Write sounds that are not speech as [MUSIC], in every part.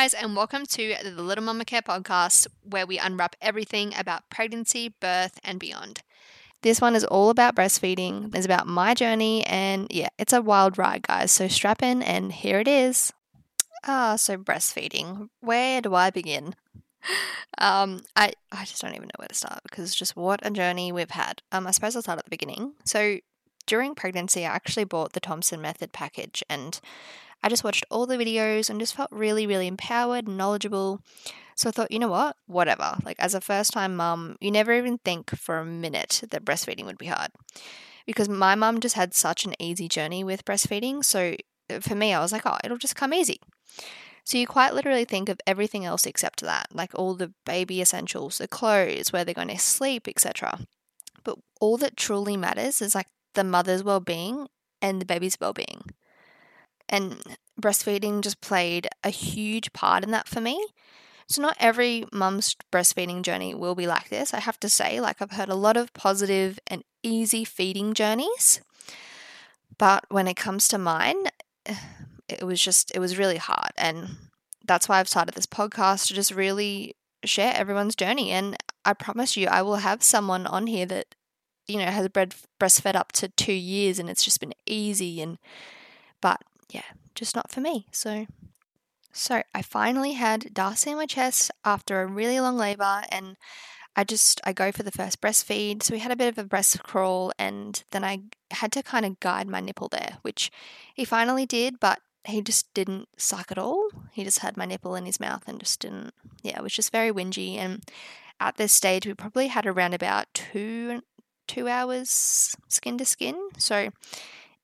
Guys, and welcome to the Little Mumma Care podcast, where we unwrap everything about pregnancy, birth, and beyond. This one is all about breastfeeding. It's about my journey, and yeah, it's a wild ride, guys. So strap in, and here it is. Ah, so breastfeeding. Where do I begin? [LAUGHS] Um, I I just don't even know where to start because just what a journey we've had. Um, I suppose I'll start at the beginning. So during pregnancy, I actually bought the Thompson Method package, and I just watched all the videos and just felt really, really empowered and knowledgeable. So I thought, you know what? Whatever. Like, as a first time mum, you never even think for a minute that breastfeeding would be hard. Because my mum just had such an easy journey with breastfeeding. So uh, for me, I was like, oh, it'll just come easy. So you quite literally think of everything else except that, like all the baby essentials, the clothes, where they're going to sleep, etc. But all that truly matters is like the mother's well being and the baby's well being. And breastfeeding just played a huge part in that for me. So, not every mum's breastfeeding journey will be like this. I have to say, like, I've heard a lot of positive and easy feeding journeys. But when it comes to mine, eh, it was just, it was really hard. And that's why I've started this podcast to just really share everyone's journey. And I promise you, I will have someone on here that, you know, has breastfed up to two years and it's just been easy. And, but yeah, just not for me. So, so I finally had Darcy in my chest after a really long labor, and I just I go for the first breastfeed. So we had a bit of a breast crawl, and then I had to kind of guide my nipple there, which he finally did, but he just didn't suck at all. He just had my nipple in his mouth and just didn't. Yeah, it was just very whingy. And at this stage, we probably had around about two two hours skin to skin. So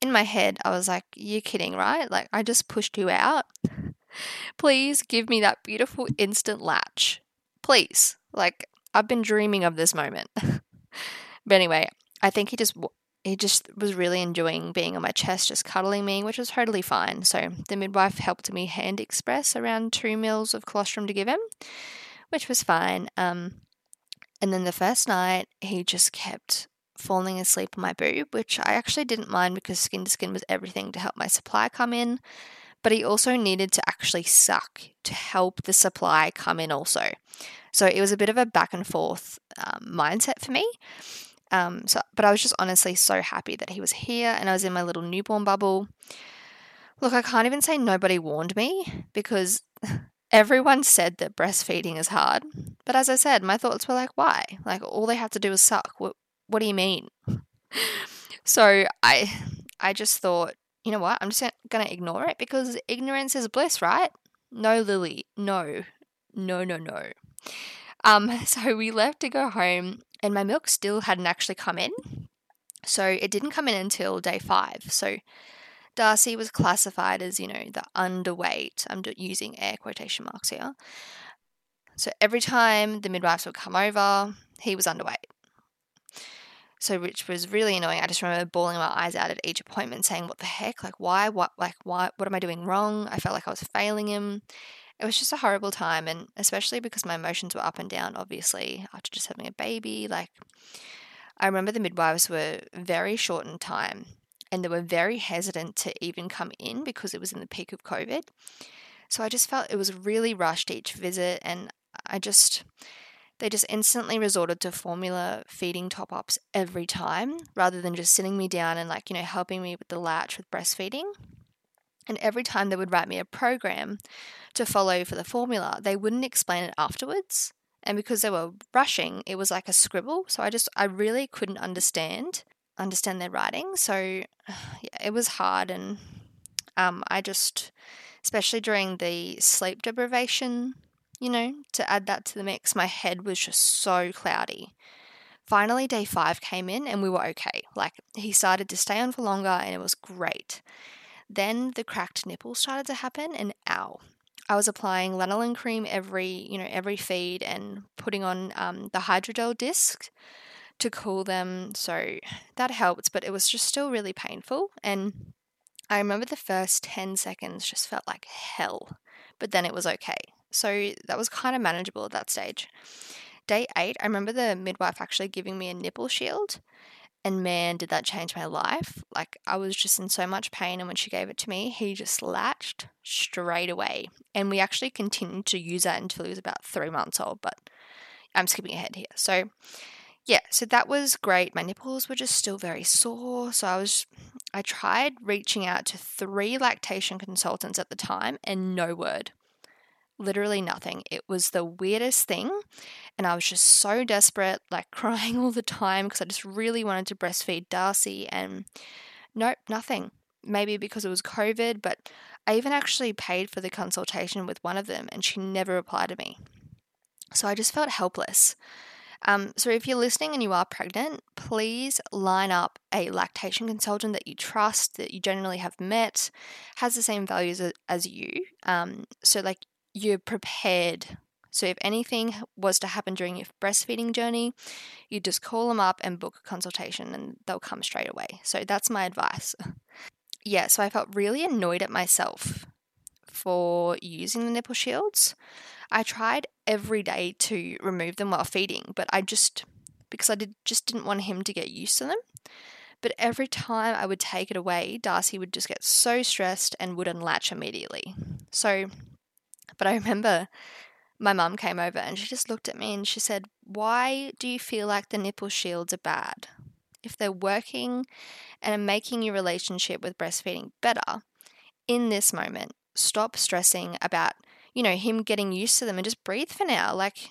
in my head, I was like, You're kidding, right? Like, I just pushed you out. [LAUGHS] Please give me that beautiful instant latch. Please. Like, I've been dreaming of this moment. [LAUGHS] but anyway, I think he just he just was really enjoying being on my chest, just cuddling me, which was totally fine. So the midwife helped me hand express around two mils of colostrum to give him, which was fine. Um, and then the first night, he just kept falling asleep on my boob, which I actually didn't mind because skin to skin was everything to help my supply come in. But he also needed to actually suck to help the supply come in, also. So it was a bit of a back and forth um, mindset for me. Um, so, but I was just honestly so happy that he was here and I was in my little newborn bubble. Look, I can't even say nobody warned me because [LAUGHS] everyone said that breastfeeding is hard. But as I said, my thoughts were like, why? Like, all they have to do is suck. What, what do you mean? so I I just thought, you know what? I'm just going to ignore it because ignorance is bliss, right? No, Lily. No. No, no, no. Um, [LAUGHS] so we left to go home and my milk still hadn't actually come in. So it didn't come in until day five. So Darcy was classified as, you know, the underweight. I'm using air quotation marks here. So every time the midwives would come over, he was underweight. So, which was really annoying. I just remember bawling my eyes out at each appointment, saying, "What the heck? Like, why? What? Like, why? What am I doing wrong?" I felt like I was failing him. It was just a horrible time, and especially because my emotions were up and down. Obviously, after just having a baby, like, I remember the midwives were very short in time, and they were very hesitant to even come in because it was in the peak of COVID. So I just felt it was really rushed each visit, and I just they just instantly resorted to formula feeding top ups every time rather than just sitting me down and, like, you know, helping me with the latch with breastfeeding. And every time they would write me a program to follow for the formula, they wouldn't explain it afterwards. And because they were rushing, it was like a scribble. So I just, I really couldn't understand understand their writing. So [SIGHS] yeah, it was hard. And um, I just, especially during the sleep deprivation you know, to add that to the mix, my head was just so cloudy. Finally, day five came in and we were okay. Like, he started to stay on for longer and it was great. Then the cracked nipple started to happen and ow. I was applying lanolin cream every, you know, every feed and putting on um, the hydrogel disc to cool them. So that helped, but it was just still really painful. And I remember the first 10 seconds just felt like hell, but then it was okay. So that was kind of manageable at that stage. Day eight, I remember the midwife actually giving me a nipple shield. And man, did that change my life. Like, I was just in so much pain. And when she gave it to me, he just latched straight away. And we actually continued to use that until he was about three months old. But I'm skipping ahead here. So, yeah, so that was great. My nipples were just still very sore. So I was, I tried reaching out to three lactation consultants at the time and no word. Literally nothing. It was the weirdest thing. And I was just so desperate, like [LAUGHS] crying all the time because I just really wanted to breastfeed Darcy. And nope, nothing. Maybe because it was COVID, but I even actually paid for the consultation with one of them and she never replied to me. So I just felt helpless. Um, so, if you're listening and you are pregnant, please line up a lactation consultant that you trust, that you generally have met, has the same values as you. Um, so, like, you're prepared. So, if anything was to happen during your breastfeeding journey, you just call them up and book a consultation and they'll come straight away. So, that's my advice. [LAUGHS] yeah, so I felt really annoyed at myself for using the nipple shields. I tried every day to remove them while feeding, but I just because I did just didn't want him to get used to them. But every time I would take it away, Darcy would just get so stressed and would unlatch immediately. So, but I remember my mum came over and she mm. just looked at me and she said, Why do you feel like the nipple shields are bad? If they're working and are making your relationship with breastfeeding better, in this moment, stop stressing about you know, him getting used to them and just breathe for now. Like,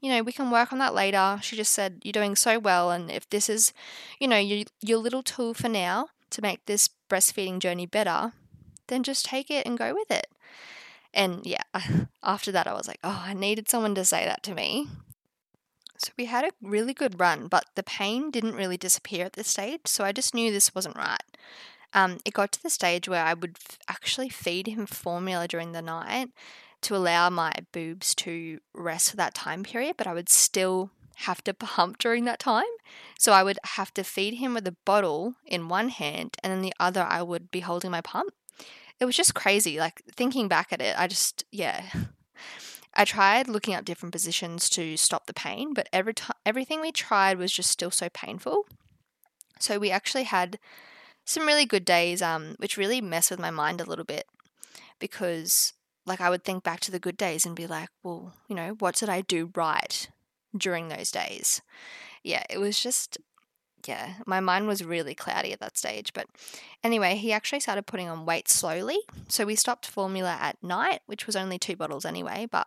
you know, we can work on that later. She just said, You're doing so well. And if this is, you know, your, your little tool for now to make this breastfeeding journey better, then just take it and go with it. And yeah, [LAUGHS] after that, I was like, Oh, I needed someone to say that to me. So we had a really good run, but the pain didn't really disappear at this stage. So I just knew this wasn't right. Um, it got to the stage where I would f- actually feed him formula during the night to allow my boobs to rest for that time period, but I would still have to [LAUGHS] pump during that time. So I would have to feed him with a bottle in one hand, and then the other I would be holding my pump. It was just crazy. Like thinking back at it, I just, yeah. [LAUGHS] I tried looking up different positions to stop the pain, but every time everything we tried was just still so painful. So we actually had some really good days, um, which really messed with my mind a little bit because like I would think back to the good days and be like, well, you know, what did I do right during those days? Yeah, it was just, yeah, my mind was really cloudy at that stage. But anyway, he actually started putting on weight slowly. So we stopped formula at night, which was only two bottles anyway. But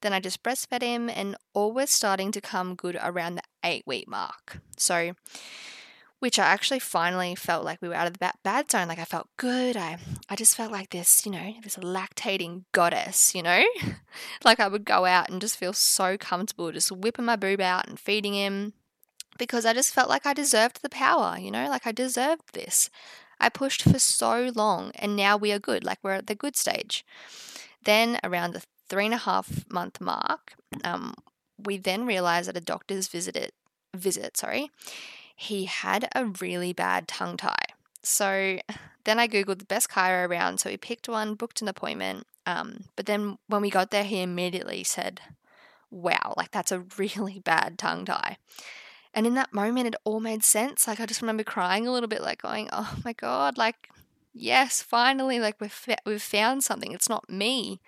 then I just breastfed him, and all was starting to come good around the eight week mark. So which I actually finally felt like we were out of the bad zone. Like I felt good. I, I just felt like this, you know, this lactating goddess, you know? [LAUGHS] like I would go out and just feel so comfortable just whipping my boob out and feeding him because I just felt like I deserved the power, you know? Like I deserved this. I pushed for so long and now we are good. Like we're at the good stage. Then around the three and a half month mark, um, we then realized that a doctor's visit, visit, sorry, he had a really bad tongue tie. So [SIGHS] then I Googled the best chiro around. So we picked one, booked an appointment. Um, but then when we got there, he immediately said, Wow, like that's a [LAUGHS] really bad tongue tie. And in that moment, it all made sense. Like I just remember crying a little bit, like going, Oh my God, like, yes, finally, like we've, we've found something. It's not me.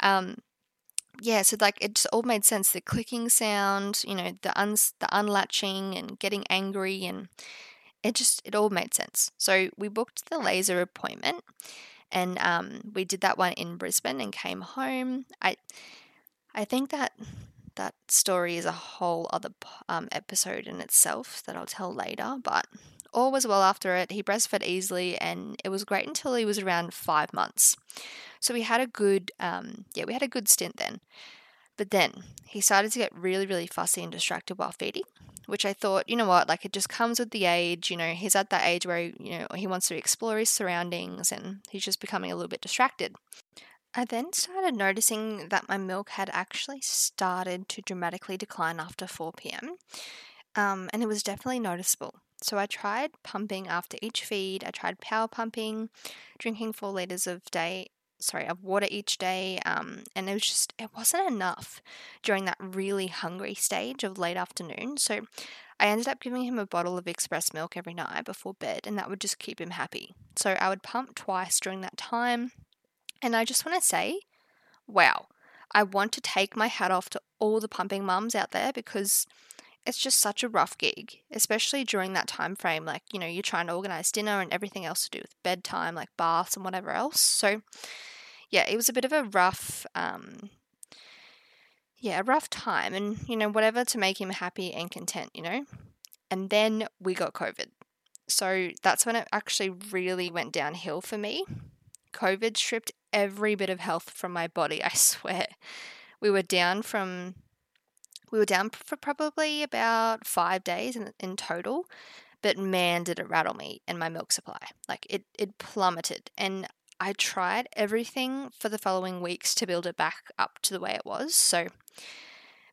Um, yeah, so like it just all made sense. The clicking sound, you know, the uns the unlatching and getting angry, and it just it all made sense. So we booked the laser appointment, and um, we did that one in Brisbane and came home. I I think that that story is a whole other um, episode in itself that I'll tell later, but all was well after it. He breastfed easily, and it was great until he was around five months. So we had a good, um, yeah, we had a good stint then. But then he started to get really, really fussy and distracted while feeding, which I thought, you know what, like it just comes with the age. You know, he's at that age where, you know, he wants to explore his surroundings and he's just becoming a little bit distracted. I then started noticing that my milk had actually started to dramatically decline after 4 pm. Um, and it was definitely noticeable. So I tried pumping after each feed. I tried power pumping, drinking four liters of day sorry of water each day um, and it was just it wasn't enough during that really hungry stage of late afternoon so I ended up giving him a bottle of express milk every night before bed, and that would just keep him happy. So I would pump twice during that time. And I just want to say, wow, I want to take my hat off to all the pumping mums out there because it's just such a rough gig, especially during that time frame. Like, you know, you're trying to organize dinner and everything else to do with bedtime, like baths and whatever else. So, yeah, it was a bit of a rough, um, yeah, a rough time. And, you know, whatever to make him happy and content, you know. And then we got COVID. So that's when it actually really went downhill for me. COVID stripped every bit of health from my body, I [LAUGHS] swear. We were down from we were down for probably about five days in, in total, but man, did it rattle me and my milk supply. Like it, it plummeted. And I tried everything for the following weeks to build it back up to the way it was. So,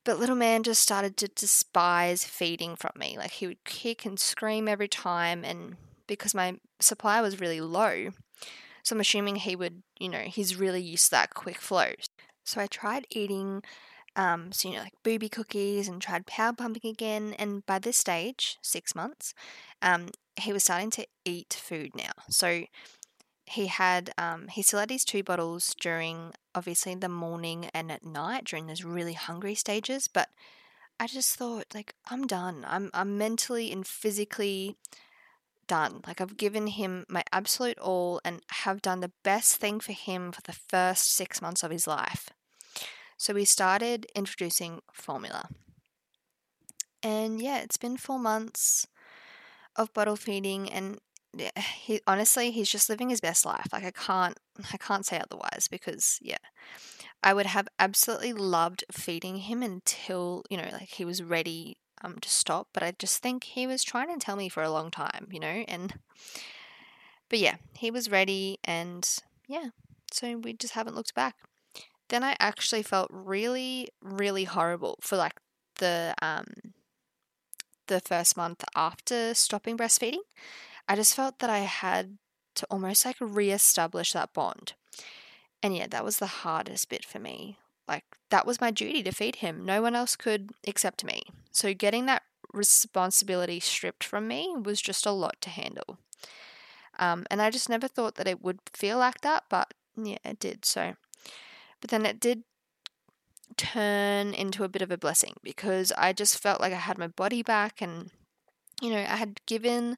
but little man just started to despise feeding from me. Like he would kick and scream every time. And because my supply was really low, so I'm assuming he would, you know, he's really used to that quick flow. So I tried eating um, so, you know, like booby cookies and tried power pumping again. And by this stage, six months, um, he was starting to eat food now. So he had, um, he still had his two bottles during obviously the morning and at night during those really hungry stages. But I just thought, like, I'm done. I'm, I'm mentally and physically done. Like, I've given him my absolute all and have done the best thing for him for the first six months of his life. So we started introducing formula. And yeah, it's been four months of bottle feeding and he honestly he's just living his best life. Like I can't I can't say otherwise because yeah. I would have absolutely loved feeding him until, you know, like he was ready um to stop, but I just think he was trying to tell me for a long time, you know, and [LAUGHS] but yeah, he was ready and yeah, so we just haven't looked back then I actually felt really, really horrible for like the um the first month after stopping breastfeeding. I just felt that I had to almost like re-establish that bond. And yeah, that was the hardest bit for me. Like that was my duty to feed him. No one else could except me. So getting that responsibility stripped from me was just a lot to handle. Um, and I just never thought that it would feel like that, but yeah, it did. So but then it did turn into a bit of a blessing because I just felt like I had my body back and, you know, I had given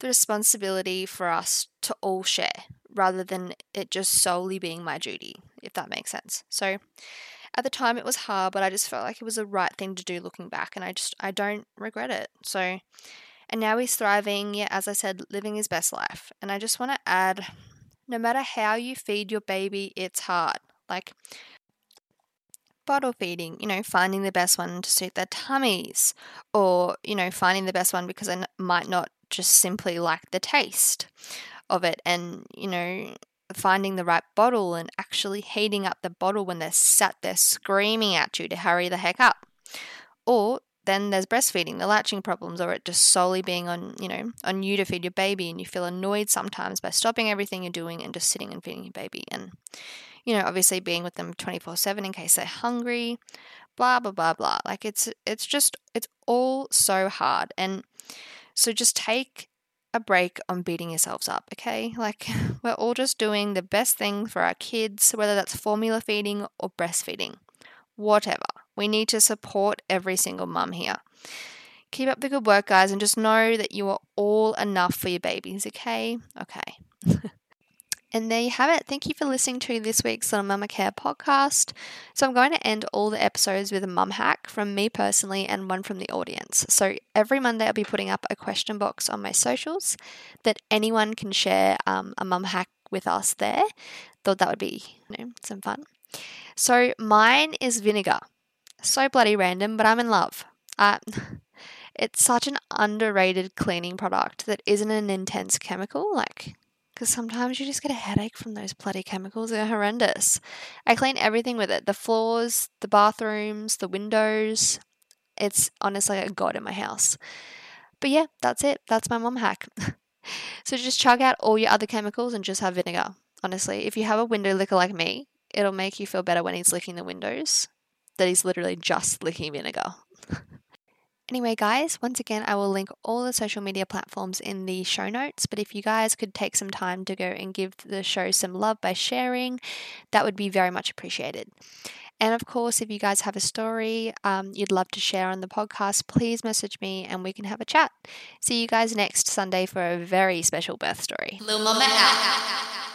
the responsibility for us to all share rather than it just solely being my duty, if that makes sense. So at the time it was hard, but I just felt like it was the right thing to do looking back and I just I don't regret it. So and now he's thriving, yeah, as I said, living his best life. And I just want to add no matter how you feed your baby, it's hard like bottle feeding, you know, finding the best one to suit their tummies, or, you know, finding the best one because they might not just simply like the taste of it, and, you know, finding the right bottle and actually heating up the bottle when they're sat there screaming at you to hurry the heck up. Or then there's breastfeeding, the latching problems, or it just solely being on, you know, on you to feed your baby and you feel annoyed sometimes by stopping everything you're doing and just sitting and feeding your baby. And you know, obviously being with them 24/7 in case they're hungry, blah blah blah blah. Like it's it's just it's all so hard. And so just take a break on beating yourselves up, okay? Like [LAUGHS] we're all just doing the best thing for our kids, whether that's formula feeding or breastfeeding. Whatever. We need to support every single mum here. Keep up the good work, guys, and just know that you are all enough for your babies, okay? Okay. [LAUGHS] And there you have it. Thank you for listening to this week's Little Mumma Care podcast. So, I'm going to end all the episodes with a mum hack from me personally and one from the audience. So, every Monday, I'll be putting up a question box on my socials that anyone can share um, a mum hack with us there. Thought that would be you know, some fun. So, mine is vinegar. So bloody random, but I'm in love. Uh, [LAUGHS] it's such an underrated cleaning product that isn't an intense chemical. Like, because sometimes you just get a headache from those bloody chemicals. They're horrendous. I clean everything with it the floors, the bathrooms, the windows. It's honestly a god in my house. But yeah, that's it. That's my mom hack. [LAUGHS] so just chug out all your other chemicals and just have vinegar. Honestly, if you have a window licker like me, it'll make you feel better when he's licking the windows that he's literally just licking vinegar. [LAUGHS] Anyway, guys, once again, I will link all the social media platforms in the show notes. But if you guys could take some time to go and give the show some love by sharing, that would be very much appreciated. And of course, if you guys have a story um, you'd love to share on the podcast, please message me and we can have a chat. See you guys next Sunday for a very special birth story. Little Mumma out.